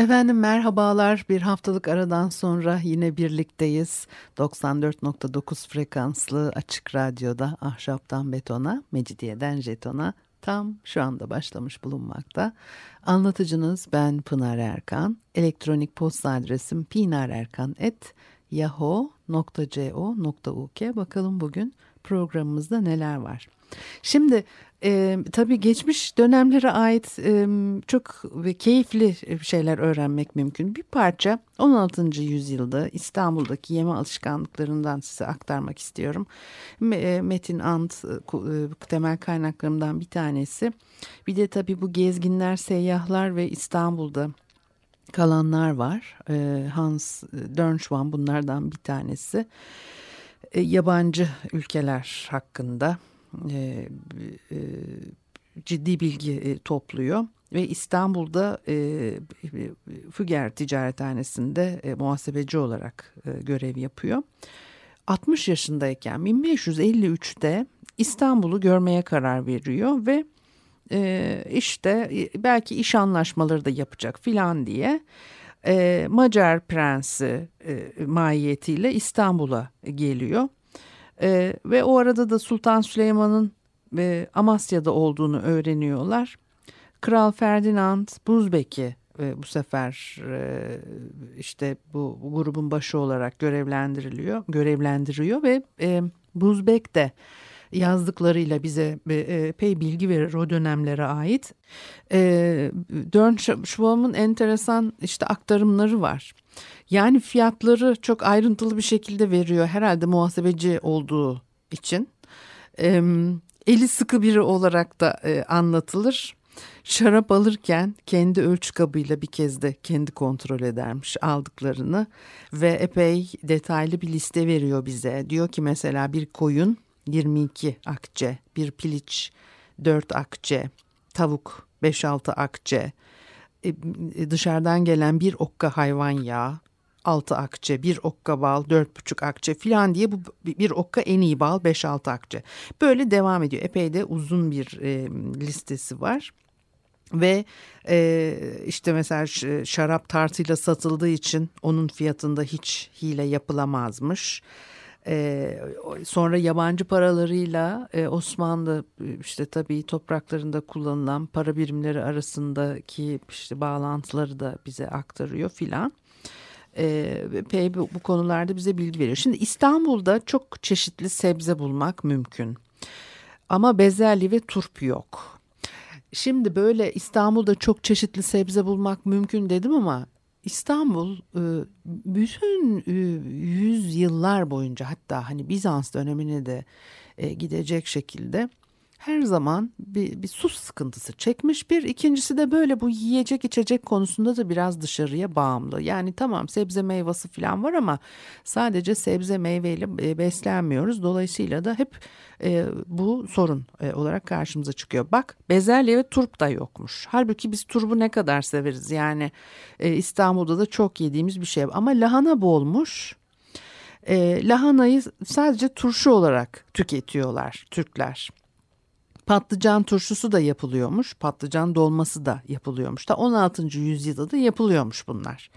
Efendim merhabalar. Bir haftalık aradan sonra yine birlikteyiz. 94.9 frekanslı açık radyoda ahşaptan betona, mecidiyeden jetona tam şu anda başlamış bulunmakta. Anlatıcınız ben Pınar Erkan. Elektronik posta adresim pinarerkan.yahoo.co.uk Bakalım bugün programımızda neler var. Şimdi e, tabii geçmiş dönemlere ait e, çok keyifli şeyler öğrenmek mümkün. Bir parça 16. yüzyılda İstanbul'daki yeme alışkanlıklarından size aktarmak istiyorum. Metin Ant temel kaynaklarımdan bir tanesi. Bir de tabii bu gezginler, seyyahlar ve İstanbul'da kalanlar var. Hans Dörnschwann bunlardan bir tanesi. Yabancı ülkeler hakkında e, e, ciddi bilgi e, topluyor ve İstanbul'da e, Füger Ticarethanesi'nde e, muhasebeci olarak e, görev yapıyor. 60 yaşındayken 1553'te İstanbul'u görmeye karar veriyor ve e, işte belki iş anlaşmaları da yapacak filan diye e, Macar prensi e, mahiyetiyle İstanbul'a geliyor. E, ve o arada da Sultan Süleyman'ın e, Amasya'da olduğunu öğreniyorlar. Kral Ferdinand Buzbek'i e, bu sefer e, işte bu, bu grubun başı olarak görevlendiriliyor, görevlendiriyor ve e, Buzbek de yazdıklarıyla bize e, epey bilgi verir o dönemlere ait. E, Dörn Schwab'ın enteresan işte aktarımları var. Yani fiyatları çok ayrıntılı bir şekilde veriyor herhalde muhasebeci olduğu için. E, eli sıkı biri olarak da e, anlatılır. Şarap alırken kendi ölçü kabıyla bir kez de kendi kontrol edermiş aldıklarını ve epey detaylı bir liste veriyor bize. Diyor ki mesela bir koyun 22 akçe, bir piliç 4 akçe, tavuk 5-6 akçe, e, dışarıdan gelen bir okka hayvan yağı 6 akçe, bir okka bal 4,5 akçe filan diye bu bir okka en iyi bal 5-6 akçe. Böyle devam ediyor. Epey de uzun bir e, listesi var. Ve e, işte mesela şarap tartıyla satıldığı için onun fiyatında hiç hile yapılamazmış. Ee, sonra yabancı paralarıyla e, Osmanlı işte tabii topraklarında kullanılan para birimleri arasındaki işte bağlantıları da bize aktarıyor filan. Ee, Pey bu, konularda bize bilgi veriyor. Şimdi İstanbul'da çok çeşitli sebze bulmak mümkün. Ama bezelye ve turp yok. Şimdi böyle İstanbul'da çok çeşitli sebze bulmak mümkün dedim ama İstanbul e, bütün e, yüz yıllar boyunca hatta hani Bizans dönemine de e, gidecek şekilde her zaman bir, bir su sıkıntısı çekmiş. Bir ikincisi de böyle bu yiyecek içecek konusunda da biraz dışarıya bağımlı. Yani tamam sebze meyvesi falan var ama sadece sebze meyveyle e, beslenmiyoruz. Dolayısıyla da hep e, bu sorun e, olarak karşımıza çıkıyor. Bak bezelye ve turp da yokmuş. Halbuki biz turbu ne kadar severiz. Yani e, İstanbul'da da çok yediğimiz bir şey ama lahana bolmuş. E, lahanayı sadece turşu olarak tüketiyorlar Türkler. Patlıcan turşusu da yapılıyormuş. Patlıcan dolması da yapılıyormuş. Da 16. yüzyılda da yapılıyormuş bunlar.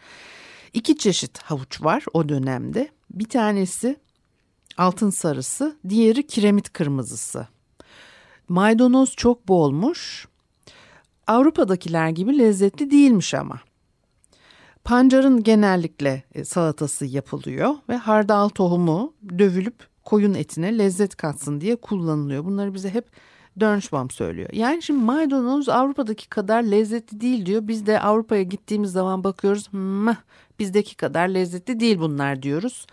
İki çeşit havuç var o dönemde. Bir tanesi altın sarısı, diğeri kiremit kırmızısı. Maydanoz çok bolmuş. Avrupa'dakiler gibi lezzetli değilmiş ama. Pancarın genellikle e, salatası yapılıyor ve hardal tohumu dövülüp koyun etine lezzet katsın diye kullanılıyor. Bunları bize hep Dönşbam söylüyor. Yani şimdi maydanoz Avrupa'daki kadar lezzetli değil diyor. Biz de Avrupa'ya gittiğimiz zaman bakıyoruz. Bizdeki kadar lezzetli değil bunlar diyoruz.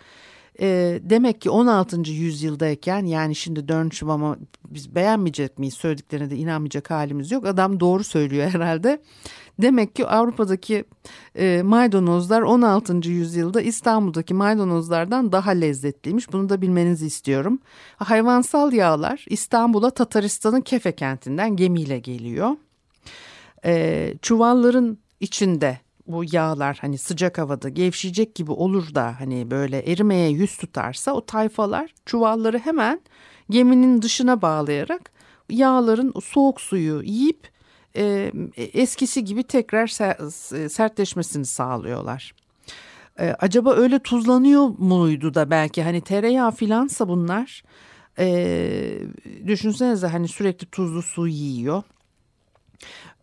E, demek ki 16. yüzyıldayken yani şimdi dönüşüm ama biz beğenmeyecek miyiz söylediklerine de inanmayacak halimiz yok. Adam doğru söylüyor herhalde. Demek ki Avrupa'daki e, maydanozlar 16. yüzyılda İstanbul'daki maydanozlardan daha lezzetliymiş. Bunu da bilmenizi istiyorum. Hayvansal yağlar İstanbul'a Tataristan'ın Kefe kentinden gemiyle geliyor. E, çuvalların içinde bu yağlar hani sıcak havada gevşeyecek gibi olur da hani böyle erimeye yüz tutarsa o tayfalar çuvalları hemen geminin dışına bağlayarak yağların soğuk suyu yiyip e, eskisi gibi tekrar sertleşmesini sağlıyorlar. E, acaba öyle tuzlanıyor muydu da belki hani tereyağı filansa bunlar e, düşünsenize hani sürekli tuzlu su yiyor.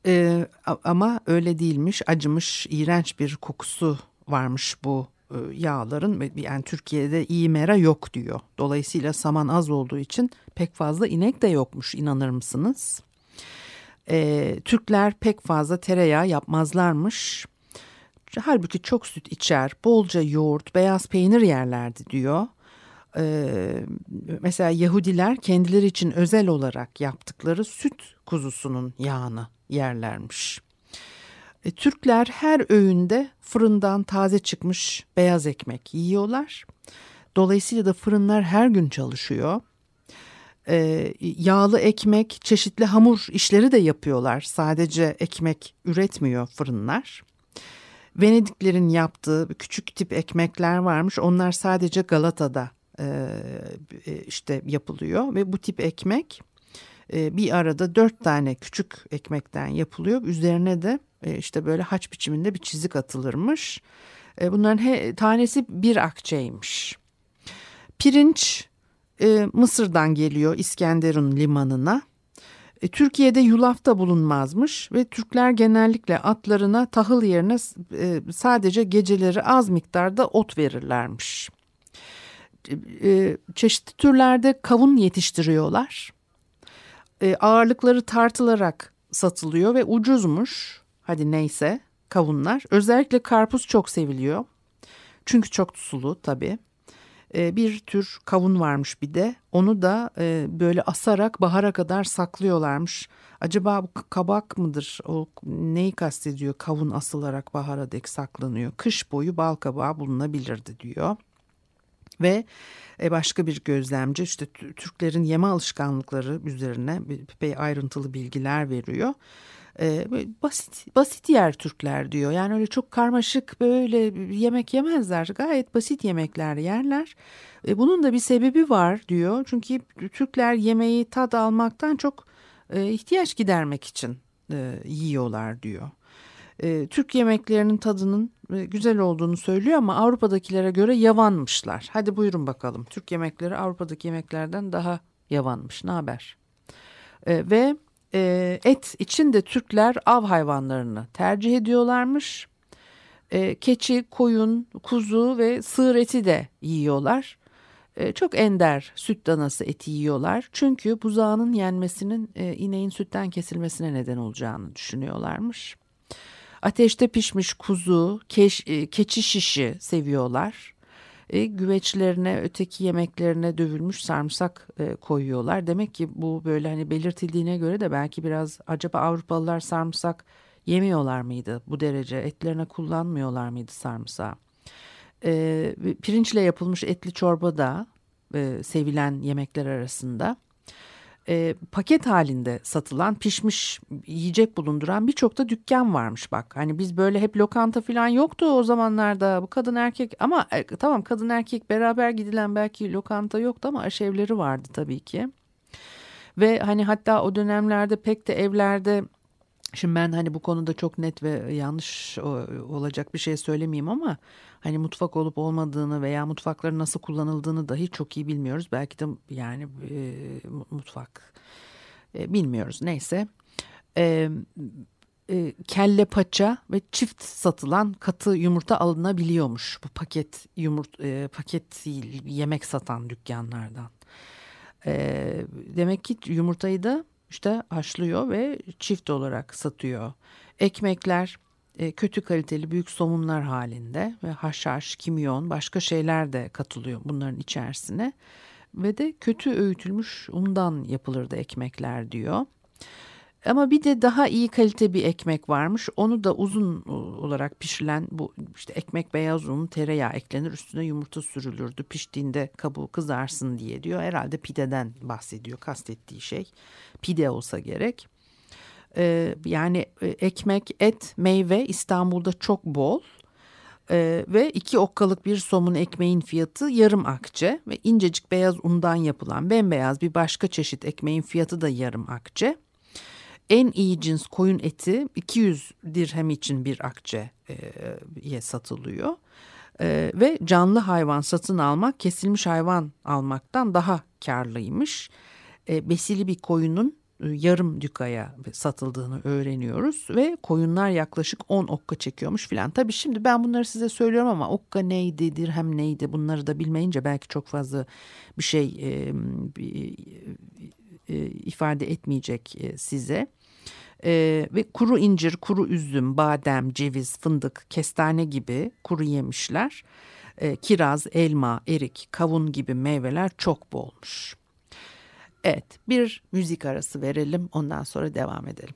E, ama öyle değilmiş acımış iğrenç bir kokusu varmış bu e, yağların yani Türkiye'de iyi mera yok diyor. Dolayısıyla saman az olduğu için pek fazla inek de yokmuş inanır mısınız? E, Türkler pek fazla tereyağı yapmazlarmış. Halbuki çok süt içer, bolca yoğurt, beyaz peynir yerlerdi diyor. Ee, mesela Yahudiler kendileri için özel olarak yaptıkları süt kuzusunun yağını yerlermiş. E, Türkler her öğünde fırından taze çıkmış beyaz ekmek yiyorlar. Dolayısıyla da fırınlar her gün çalışıyor. E, yağlı ekmek, çeşitli hamur işleri de yapıyorlar. Sadece ekmek üretmiyor fırınlar. Venediklerin yaptığı küçük tip ekmekler varmış. Onlar sadece Galata'da e, e işte yapılıyor ve bu tip ekmek e, bir arada dört tane küçük ekmekten yapılıyor. Üzerine de e, işte böyle haç biçiminde bir çizik atılırmış. E, bunların he, tanesi bir akçeymiş. Pirinç Mısır'dan geliyor İskenderun limanına. Türkiye'de yulaf da bulunmazmış ve Türkler genellikle atlarına tahıl yerine sadece geceleri az miktarda ot verirlermiş. Çeşitli türlerde kavun yetiştiriyorlar e, ağırlıkları tartılarak satılıyor ve ucuzmuş. Hadi neyse kavunlar. Özellikle karpuz çok seviliyor. Çünkü çok sulu tabii. E, bir tür kavun varmış bir de. Onu da e, böyle asarak bahara kadar saklıyorlarmış. Acaba bu kabak mıdır? O neyi kastediyor? Kavun asılarak bahara dek saklanıyor. Kış boyu bal kabağı bulunabilirdi diyor. Ve e, başka bir gözlemci işte Türklerin yeme alışkanlıkları üzerine epey ayrıntılı bilgiler veriyor. Ee, basit basit yer Türkler diyor. Yani öyle çok karmaşık böyle yemek yemezler. Gayet basit yemekler yerler. E, bunun da bir sebebi var diyor. Çünkü Türkler yemeği tad almaktan çok e, ihtiyaç gidermek için e, yiyorlar diyor e, Türk yemeklerinin tadının e, güzel olduğunu söylüyor ama Avrupa'dakilere göre yavanmışlar. Hadi buyurun bakalım. Türk yemekleri Avrupa'daki yemeklerden daha yavanmış. Ne haber? E, ve e, et için de Türkler av hayvanlarını tercih ediyorlarmış. E, keçi, koyun, kuzu ve sığır eti de yiyorlar. Çok ender süt danası eti yiyorlar. Çünkü buzağının yenmesinin e, ineğin sütten kesilmesine neden olacağını düşünüyorlarmış. Ateşte pişmiş kuzu, keş, e, keçi şişi seviyorlar. E, güveçlerine, öteki yemeklerine dövülmüş sarımsak e, koyuyorlar. Demek ki bu böyle hani belirtildiğine göre de belki biraz acaba Avrupalılar sarımsak yemiyorlar mıydı bu derece? Etlerine kullanmıyorlar mıydı sarımsağı? E, pirinçle yapılmış etli çorba da e, sevilen yemekler arasında e, paket halinde satılan pişmiş yiyecek bulunduran birçok da dükkan varmış bak. Hani biz böyle hep lokanta falan yoktu o zamanlarda bu kadın erkek ama e, tamam kadın erkek beraber gidilen belki lokanta yoktu ama aşevleri vardı tabii ki. Ve hani hatta o dönemlerde pek de evlerde Şimdi ben hani bu konuda çok net ve yanlış olacak bir şey söylemeyeyim ama hani mutfak olup olmadığını veya mutfakların nasıl kullanıldığını dahi çok iyi bilmiyoruz. Belki de yani e, mutfak e, bilmiyoruz neyse. E, e, kelle paça ve çift satılan katı yumurta alınabiliyormuş bu paket yumurt e, paket yemek satan dükkanlardan. E, demek ki yumurtayı da işte haşlıyor ve çift olarak satıyor. Ekmekler e, kötü kaliteli büyük somunlar halinde ve haşhaş, kimyon başka şeyler de katılıyor bunların içerisine. Ve de kötü öğütülmüş undan yapılırdı ekmekler diyor. Ama bir de daha iyi kalite bir ekmek varmış. Onu da uzun olarak pişirilen bu işte ekmek beyaz un, tereyağı eklenir, üstüne yumurta sürülürdü. Piştiğinde kabuğu kızarsın diye diyor. Herhalde pideden bahsediyor kastettiği şey. Pide olsa gerek. Ee, yani e, ekmek, et, meyve İstanbul'da çok bol. Ee, ve iki okkalık bir somun ekmeğin fiyatı yarım akçe ve incecik beyaz undan yapılan bembeyaz bir başka çeşit ekmeğin fiyatı da yarım akçe. En iyi cins koyun eti 200 dirhem için bir akçeye satılıyor. E, ve canlı hayvan satın almak kesilmiş hayvan almaktan daha karlıymış. E, besili bir koyunun e, yarım dükaya satıldığını öğreniyoruz ve koyunlar yaklaşık 10 okka çekiyormuş filan. Tabii şimdi ben bunları size söylüyorum ama okka neydi, dirhem neydi bunları da bilmeyince belki çok fazla bir şey e, e, ifade etmeyecek e, size. Ee, ve kuru incir, kuru üzüm, badem, ceviz, fındık, kestane gibi kuru yemişler, kiraz, elma, erik, kavun gibi meyveler çok bolmuş. Evet bir müzik arası verelim ondan sonra devam edelim.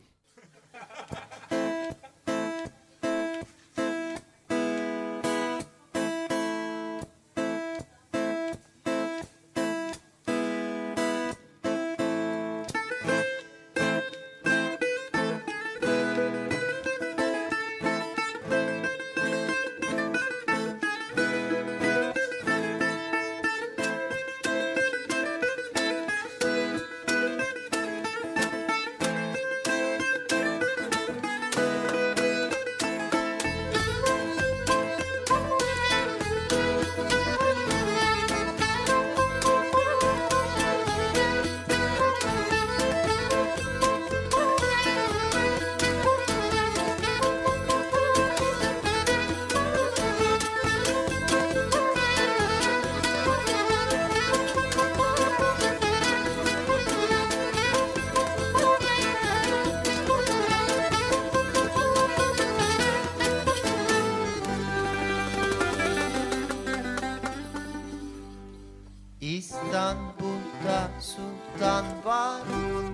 Sultan var.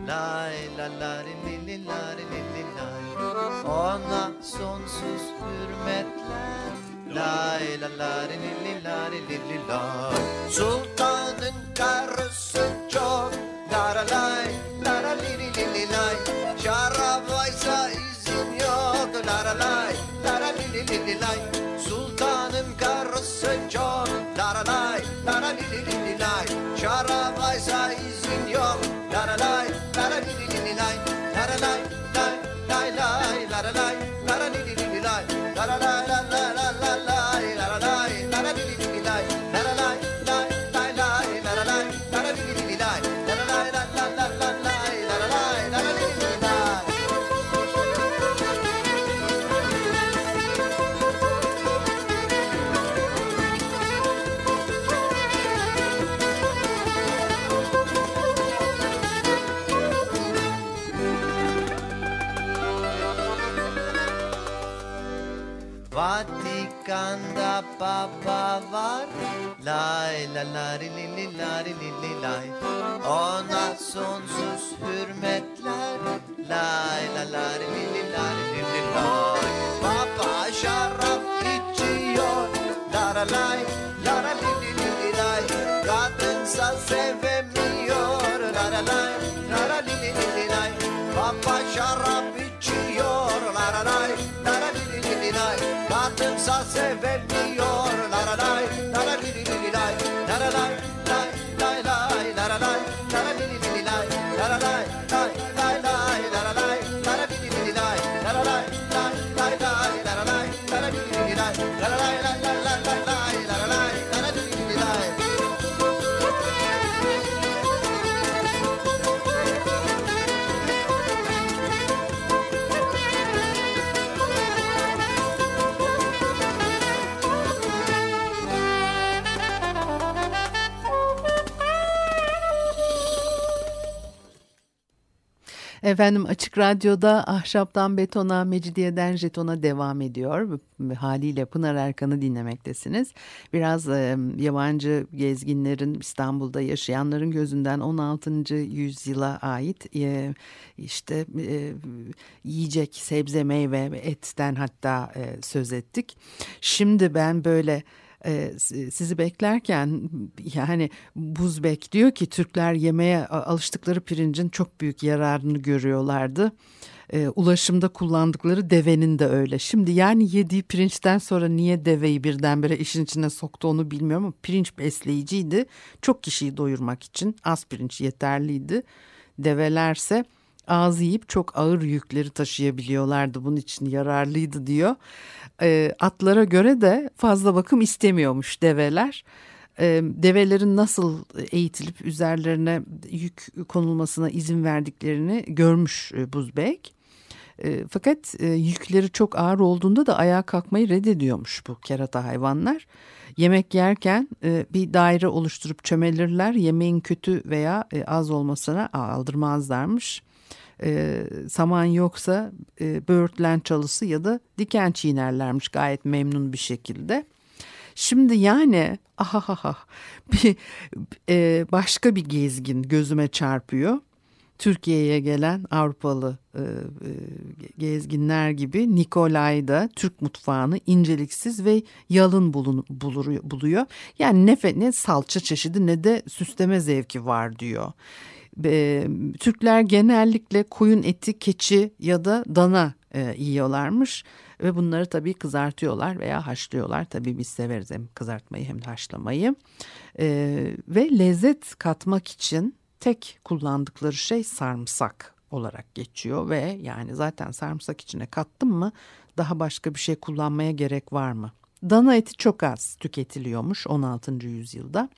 Lay la la li li la li li lay. Ona sonsuz hürmetler. Lay la la li li la li li lay. Sultanın karısı çok. La la lay la la li li li lay. Şarabaysa izin yok. La la lay la la li li li li lay Efendim Açık Radyo'da Ahşaptan Betona, Mecidiyeden Jeton'a devam ediyor. Haliyle Pınar Erkan'ı dinlemektesiniz. Biraz e, yabancı gezginlerin İstanbul'da yaşayanların gözünden 16. yüzyıla ait e, işte e, yiyecek sebze meyve etten hatta e, söz ettik. Şimdi ben böyle e, sizi beklerken yani Buzbek diyor ki Türkler yemeğe alıştıkları pirincin çok büyük yararını görüyorlardı. E, ulaşımda kullandıkları devenin de öyle. Şimdi yani yediği pirinçten sonra niye deveyi birdenbire işin içine soktu onu bilmiyorum ama pirinç besleyiciydi. Çok kişiyi doyurmak için az pirinç yeterliydi. Develerse ağzı yiyip çok ağır yükleri taşıyabiliyorlardı. Bunun için yararlıydı diyor. E, atlara göre de fazla bakım istemiyormuş develer. E, develerin nasıl eğitilip üzerlerine yük konulmasına izin verdiklerini görmüş e, Buzbek. E, fakat e, yükleri çok ağır olduğunda da ayağa kalkmayı reddediyormuş bu kerata hayvanlar. Yemek yerken e, bir daire oluşturup çömelirler. Yemeğin kötü veya az olmasına aldırmazlarmış e, saman yoksa e, böğürtlen çalısı ya da diken çiğnerlermiş gayet memnun bir şekilde. Şimdi yani ahahaha bir e, başka bir gezgin gözüme çarpıyor. Türkiye'ye gelen Avrupalı e, e, gezginler gibi Nikolay da Türk mutfağını inceliksiz ve yalın bulun, buluyor, buluyor. Yani ne, ne salça çeşidi ne de süsleme zevki var diyor e, Türkler genellikle koyun eti, keçi ya da dana e, yiyorlarmış ve bunları tabii kızartıyorlar veya haşlıyorlar. Tabii biz severiz hem kızartmayı hem de haşlamayı. E, ve lezzet katmak için tek kullandıkları şey sarımsak olarak geçiyor ve yani zaten sarımsak içine kattım mı daha başka bir şey kullanmaya gerek var mı? Dana eti çok az tüketiliyormuş 16. yüzyılda.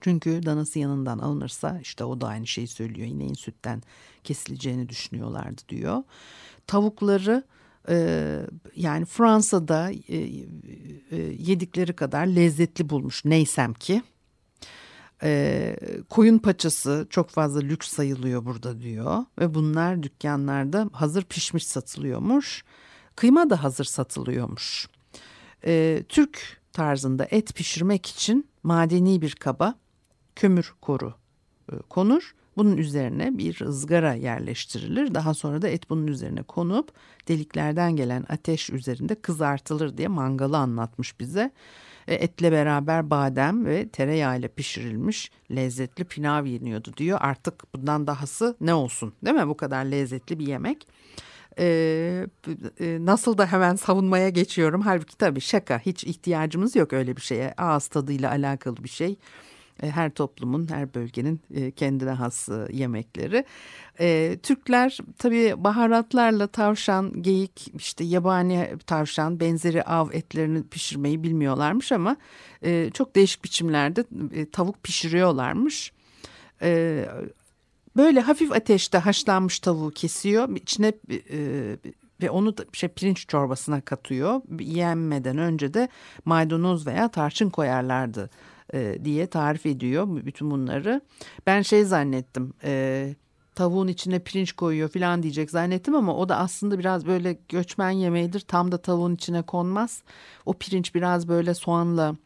Çünkü danası yanından alınırsa işte o da aynı şeyi söylüyor. İneğin sütten kesileceğini düşünüyorlardı diyor. Tavukları e, yani Fransa'da e, e, yedikleri kadar lezzetli bulmuş neysem ki. E, koyun paçası çok fazla lüks sayılıyor burada diyor. Ve bunlar dükkanlarda hazır pişmiş satılıyormuş. Kıyma da hazır satılıyormuş. E, Türk tarzında et pişirmek için madeni bir kaba kömür koru e, konur. Bunun üzerine bir ızgara yerleştirilir. Daha sonra da et bunun üzerine konup deliklerden gelen ateş üzerinde kızartılır diye mangalı anlatmış bize. E, etle beraber badem ve tereyağı ile pişirilmiş lezzetli pilav yeniyordu diyor. Artık bundan dahası ne olsun değil mi bu kadar lezzetli bir yemek. Ee, nasıl da hemen savunmaya geçiyorum. Halbuki tabii şaka hiç ihtiyacımız yok öyle bir şeye. Ağız tadıyla alakalı bir şey. E, her toplumun, her bölgenin e, kendine has e, yemekleri. Türkler tabii baharatlarla tavşan, geyik, işte yabani tavşan, benzeri av etlerini pişirmeyi bilmiyorlarmış ama çok değişik biçimlerde tavuk pişiriyorlarmış. Böyle hafif ateşte haşlanmış tavuğu kesiyor, içine ve onu da şey pirinç çorbasına katıyor. Yenmeden önce de maydanoz veya tarçın koyarlardı e, diye tarif ediyor bütün bunları. Ben şey zannettim e, tavuğun içine pirinç koyuyor falan diyecek zannettim ama o da aslında biraz böyle göçmen yemeğidir. Tam da tavuğun içine konmaz. O pirinç biraz böyle soğanla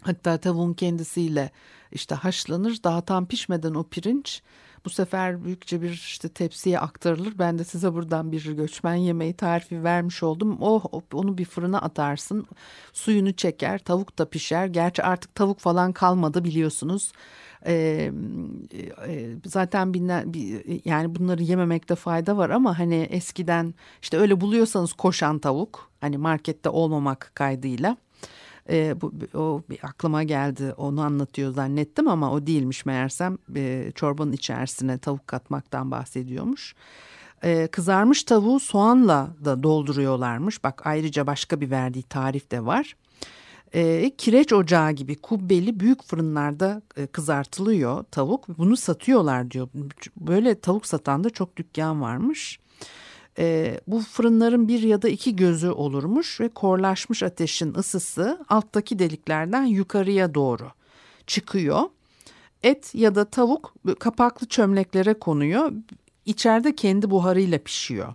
hatta tavuğun kendisiyle işte haşlanır. Daha tam pişmeden o pirinç bu sefer büyükçe bir işte tepsiye aktarılır. Ben de size buradan bir göçmen yemeği tarifi vermiş oldum. O onu bir fırına atarsın. Suyunu çeker, tavuk da pişer. Gerçi artık tavuk falan kalmadı biliyorsunuz. Ee, zaten binler, yani bunları yememekte fayda var ama hani eskiden işte öyle buluyorsanız koşan tavuk hani markette olmamak kaydıyla e, bu, o bir aklıma geldi onu anlatıyor zannettim ama o değilmiş meğersem e, çorbanın içerisine tavuk katmaktan bahsediyormuş. E, kızarmış tavuğu soğanla da dolduruyorlarmış. Bak ayrıca başka bir verdiği tarif de var. E, kireç ocağı gibi kubbeli büyük fırınlarda e, kızartılıyor tavuk. Bunu satıyorlar diyor. Böyle tavuk satan da çok dükkan varmış. E, bu fırınların bir ya da iki gözü olurmuş ve korlaşmış ateşin ısısı alttaki deliklerden yukarıya doğru çıkıyor. Et ya da tavuk kapaklı çömleklere konuyor. içeride kendi buharıyla pişiyor.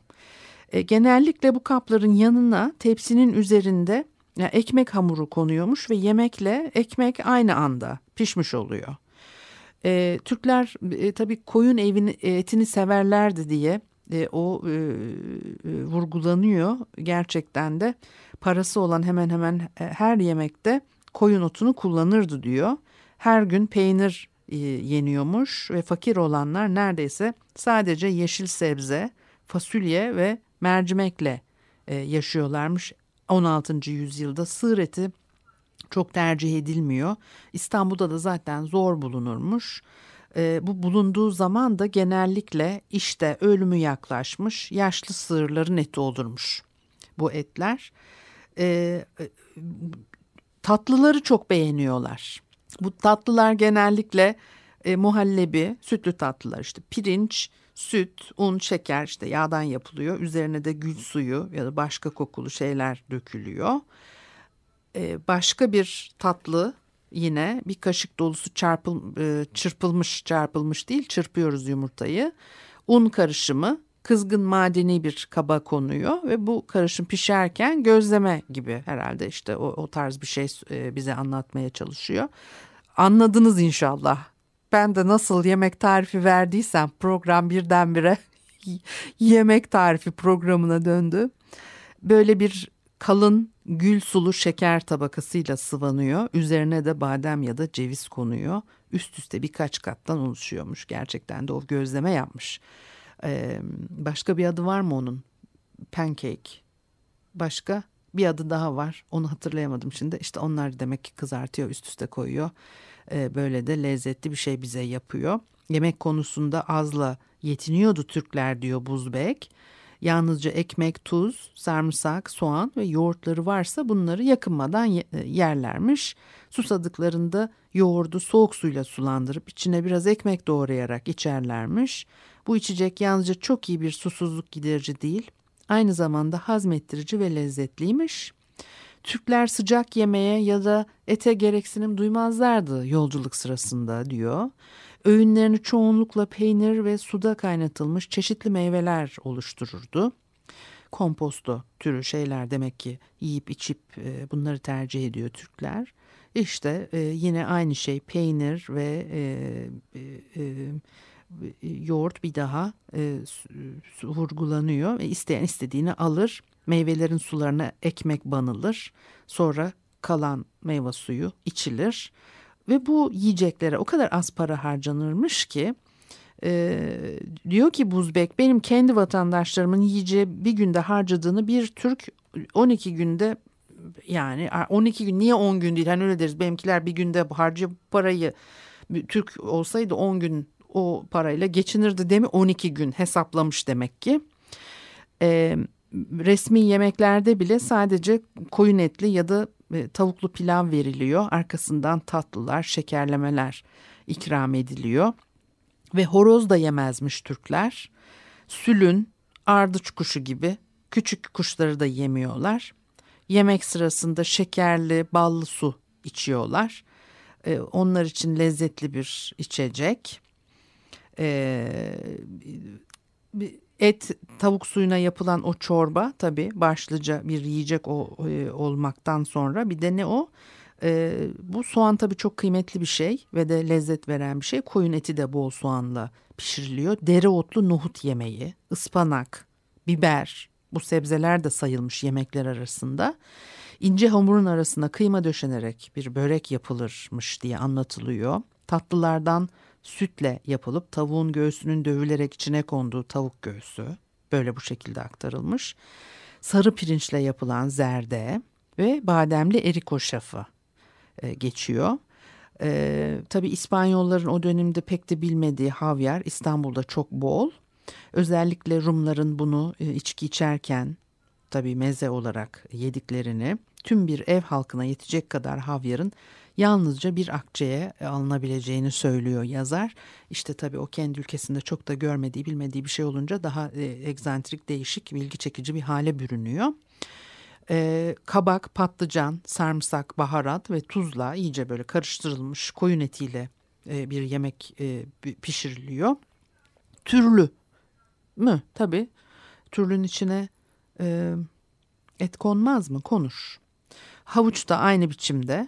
E, genellikle bu kapların yanına tepsinin üzerinde yani ekmek hamuru konuyormuş ve yemekle ekmek aynı anda pişmiş oluyor. E, Türkler e, tabii koyun evini, etini severlerdi diye e, o e, vurgulanıyor. Gerçekten de parası olan hemen hemen e, her yemekte koyun otunu kullanırdı diyor. Her gün peynir e, yeniyormuş ve fakir olanlar neredeyse sadece yeşil sebze, fasulye ve mercimekle e, yaşıyorlarmış. 16. yüzyılda sığır eti çok tercih edilmiyor. İstanbul'da da zaten zor bulunurmuş. E, bu bulunduğu zaman da genellikle işte ölümü yaklaşmış yaşlı sığırların eti olurmuş bu etler. E, tatlıları çok beğeniyorlar. Bu tatlılar genellikle e, muhallebi, sütlü tatlılar işte pirinç, süt, un, şeker işte yağdan yapılıyor. Üzerine de gül suyu ya da başka kokulu şeyler dökülüyor. E, başka bir tatlı yine bir kaşık dolusu çarpıl, e, çırpılmış çarpılmış değil çırpıyoruz yumurtayı. Un karışımı kızgın madeni bir kaba konuyor ve bu karışım pişerken gözleme gibi herhalde işte o, o tarz bir şey e, bize anlatmaya çalışıyor. Anladınız inşallah. Ben de nasıl yemek tarifi verdiysem program birdenbire yemek tarifi programına döndü. Böyle bir kalın gül sulu şeker tabakasıyla sıvanıyor. Üzerine de badem ya da ceviz konuyor. Üst üste birkaç kattan oluşuyormuş. Gerçekten de o gözleme yapmış. Ee, başka bir adı var mı onun? Pancake. Başka bir adı daha var. Onu hatırlayamadım şimdi. İşte onlar demek ki kızartıyor, üst üste koyuyor. Ee, böyle de lezzetli bir şey bize yapıyor. Yemek konusunda azla yetiniyordu Türkler diyor Buzbek. Yalnızca ekmek, tuz, sarımsak, soğan ve yoğurtları varsa bunları yakınmadan e, yerlermiş. Susadıklarında yoğurdu soğuk suyla sulandırıp içine biraz ekmek doğrayarak içerlermiş. Bu içecek yalnızca çok iyi bir susuzluk giderici değil, aynı zamanda hazmettirici ve lezzetliymiş. Türkler sıcak yemeğe ya da ete gereksinim duymazlardı yolculuk sırasında diyor. Öğünlerini çoğunlukla peynir ve suda kaynatılmış çeşitli meyveler oluştururdu. Komposto türü şeyler demek ki yiyip içip e, bunları tercih ediyor Türkler. İşte e, yine aynı şey peynir ve e, yoğurt bir daha vurgulanıyor. İsteyen istediğini alır. Meyvelerin sularına ekmek banılır. Sonra kalan meyve suyu içilir. Ve bu yiyeceklere o kadar az para harcanırmış ki e, diyor ki Buzbek benim kendi vatandaşlarımın yiyeceği bir günde harcadığını bir Türk 12 günde yani 12 gün niye 10 gün değil hani öyle deriz benimkiler bir günde harcı parayı Türk olsaydı 10 gün o parayla geçinirdi değil mi 12 gün hesaplamış demek ki. E, resmi yemeklerde bile sadece koyun etli ya da e, tavuklu pilav veriliyor. Arkasından tatlılar, şekerlemeler ikram ediliyor. Ve horoz da yemezmiş Türkler. Sülün, ardıç kuşu gibi küçük kuşları da yemiyorlar. Yemek sırasında şekerli, ballı su içiyorlar. Ee, onlar için lezzetli bir içecek. Ee, et tavuk suyuna yapılan o çorba tabii başlıca bir yiyecek o, e, olmaktan sonra bir de ne o? E, bu soğan tabii çok kıymetli bir şey ve de lezzet veren bir şey. Koyun eti de bol soğanla pişiriliyor. Dereotlu nohut yemeği, ıspanak, biber bu sebzeler de sayılmış yemekler arasında. İnce hamurun arasına kıyma döşenerek bir börek yapılırmış diye anlatılıyor. Tatlılardan sütle yapılıp tavuğun göğsünün dövülerek içine konduğu tavuk göğsü böyle bu şekilde aktarılmış. Sarı pirinçle yapılan zerde ve bademli eriko şafı e, geçiyor. E, tabii İspanyolların o dönemde pek de bilmediği havyar İstanbul'da çok bol. Özellikle Rumların bunu e, içki içerken tabii meze olarak yediklerini tüm bir ev halkına yetecek kadar havyarın yalnızca bir akçeye alınabileceğini söylüyor yazar. İşte tabii o kendi ülkesinde çok da görmediği bilmediği bir şey olunca daha e, egzantrik değişik bilgi çekici bir hale bürünüyor. E, kabak, patlıcan, sarımsak, baharat ve tuzla iyice böyle karıştırılmış koyun etiyle e, bir yemek e, pişiriliyor. Türlü mü? Tabii. Türlün içine e, et konmaz mı? Konur. Havuç da aynı biçimde.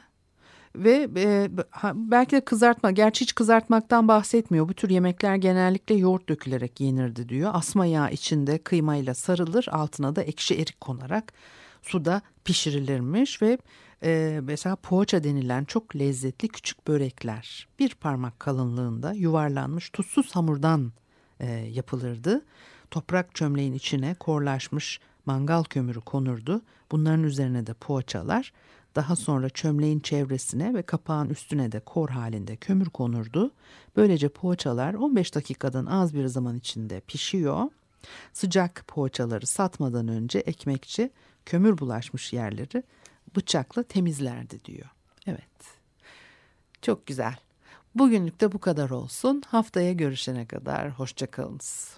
Ve e, belki de kızartma, gerçi hiç kızartmaktan bahsetmiyor. Bu tür yemekler genellikle yoğurt dökülerek yenirdi diyor. Asma yağı içinde kıymayla sarılır, altına da ekşi erik konarak suda pişirilirmiş ve e, mesela poğaça denilen çok lezzetli küçük börekler bir parmak kalınlığında yuvarlanmış tuzsuz hamurdan e, yapılırdı. Toprak çömleğin içine korlaşmış mangal kömürü konurdu. Bunların üzerine de poğaçalar daha sonra çömleğin çevresine ve kapağın üstüne de kor halinde kömür konurdu. Böylece poğaçalar 15 dakikadan az bir zaman içinde pişiyor. Sıcak poğaçaları satmadan önce ekmekçi kömür bulaşmış yerleri bıçakla temizlerdi diyor. Evet. Çok güzel. Bugünlük de bu kadar olsun. Haftaya görüşene kadar hoşçakalınız.